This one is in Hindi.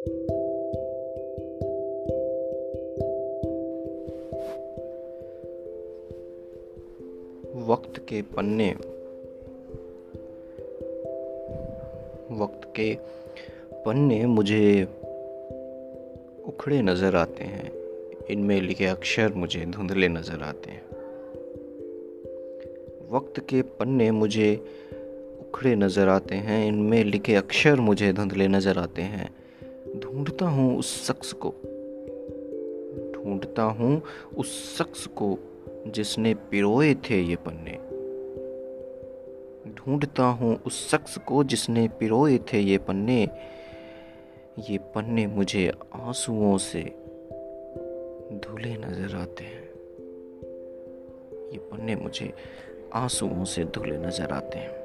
वक्त के पन्ने। वक्त के पन्ने मुझे उखड़े नज़र आते हैं। इनमें लिखे अक्षर मुझे धुंधले नज़र आते हैं। वक्त के पन्ने मुझे उखड़े नज़र आते हैं। इनमें लिखे अक्षर मुझे धुंधले नज़र आते हैं। ढूंढता हूँ उस शख्स को। ढूंढता हूँ उस शख्स को जिसने पिरोए थे ये पन्ने। ढूंढता हूँ उस शख्स को जिसने पिरोए थे ये पन्ने। ये पन्ने मुझे आंसुओं से धुले नज़र आते हैं। ये पन्ने मुझे आंसुओं से धुले नज़र आते हैं।